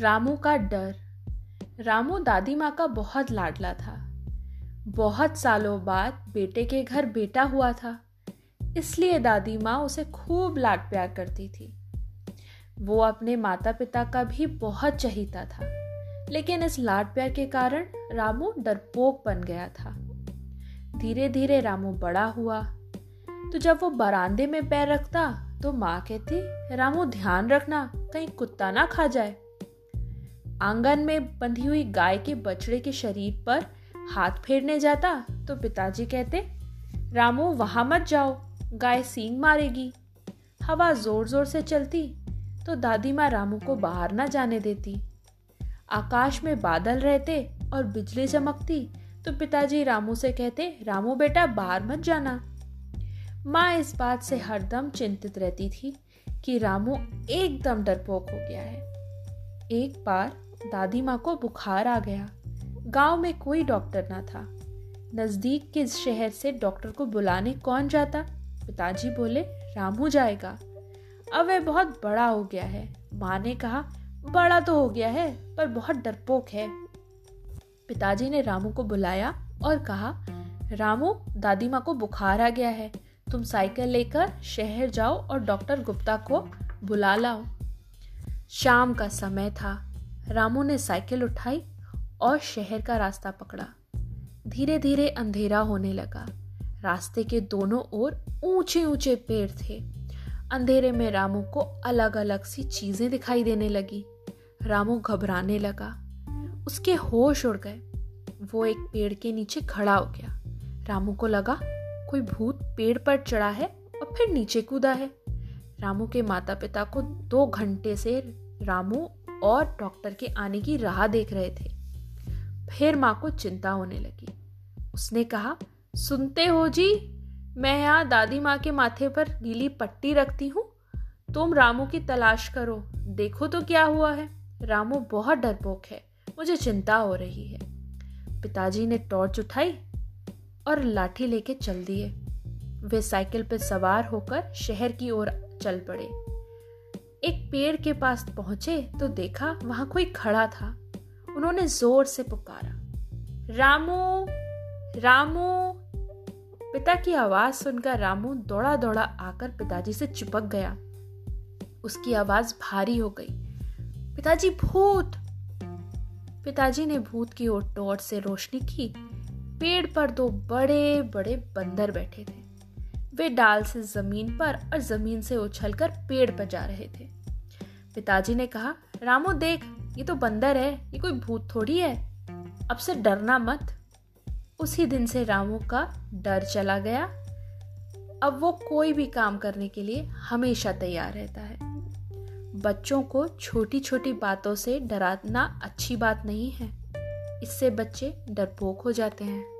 रामू का डर। रामू दादी माँ का बहुत लाडला था। बहुत सालों बाद बेटे के घर बेटा हुआ था, इसलिए दादी माँ उसे खूब लाड प्यार करती थी। वो अपने माता पिता का भी बहुत चहीता था, लेकिन इस लाड प्यार के कारण रामू डरपोक बन गया था। धीरे धीरे रामू बड़ा हुआ तो जब वो बरामदे में पैर रखता तो माँ कहती, रामू, ध्यान रखना, कहीं कुत्ता ना खा जाए। आँगन में बंधी हुई गाय के बछड़े के शरीर पर हाथ फेरने जाता तो पिताजी कहते, रामू, वहाँ मत जाओ, गाय सींग मारेगी। हवा ज़ोर ज़ोर से चलती तो दादी माँ रामू को बाहर ना जाने देती। आकाश में बादल रहते और बिजली चमकती तो पिताजी रामू से कहते, रामू बेटा, बाहर मत जाना। माँ इस बात से हरदम चिंतित रहती थी कि रामू एकदम डरपोक हो गया है। एक बार दादी माँ को बुखार आ गया। गाँव में कोई डॉक्टर ना था। नज़दीक के शहर से डॉक्टर को बुलाने कौन जाता? पिताजी बोले, रामू जाएगा। अब वह बहुत बड़ा हो गया है। माँ ने कहा, बड़ा तो हो गया है, पर बहुत डरपोक है। पिताजी ने रामू को बुलाया और कहा, रामू, दादी माँ को बुखार आ गया है। तुम साइकिल लेकर शहर जाओ और डॉक्टर गुप्ता को बुला लाओ। शाम का समय था। रामू ने साइकिल उठाई और शहर का रास्ता पकड़ा। धीरे धीरे अंधेरा होने लगा। रास्ते के दोनों ओर ऊँचे ऊँचे पेड़ थे। अंधेरे में रामू को अलग अलग सी चीज़ें दिखाई देने लगी। रामू घबराने लगा। उसके होश उड़ गए। वो एक पेड़ के नीचे खड़ा हो गया। रामू को लगा, कोई भूत पेड़ पर चढ़ा है और फिर नीचे कूदा है? रामू के माता पिता को दो घंटे से रामू और डॉक्टर के आने की राह देख रहे थे। फिर माँ को चिंता होने लगी। उसने कहा, सुनते हो जी, मैं यहाँ दादी माँ के माथे पर गीली पट्टी रखती हूँ। तुम रामू की तलाश करो, देखो तो क्या हुआ है। रामू बहुत डरपोक है, मुझे चिंता हो रही है। पिताजी ने टॉर्च उठाई और लाठी लेके चल दिए। वे साइकिल पर सवार होकर शहर की ओर चल पड़े। एक पेड़ के पास पहुँचे तो देखा वहाँ कोई खड़ा था। उन्होंने ज़ोर से पुकारा, रामू रामू। पिता की आवाज़ सुनकर रामू दौड़ा दौड़ा आकर पिताजी से चिपक गया। उसकी आवाज़ भारी हो गई, पिताजी, भूत! पिताजी ने भूत की ओर टॉर्च से रोशनी की। पेड़ पर दो बड़े बड़े बंदर बैठे थे। वे डाल से ज़मीन पर और ज़मीन से उछलकर पेड़ पर जा रहे थे। पिताजी ने कहा, रामू, देख, ये तो बंदर है, ये कोई भूत थोड़ी है। अब से डरना मत। उसी दिन से रामू का डर चला गया। अब वो कोई भी काम करने के लिए हमेशा तैयार रहता है। बच्चों को छोटी छोटी बातों से डराना अच्छी बात नहीं है। इससे बच्चे डरपोक हो जाते हैं।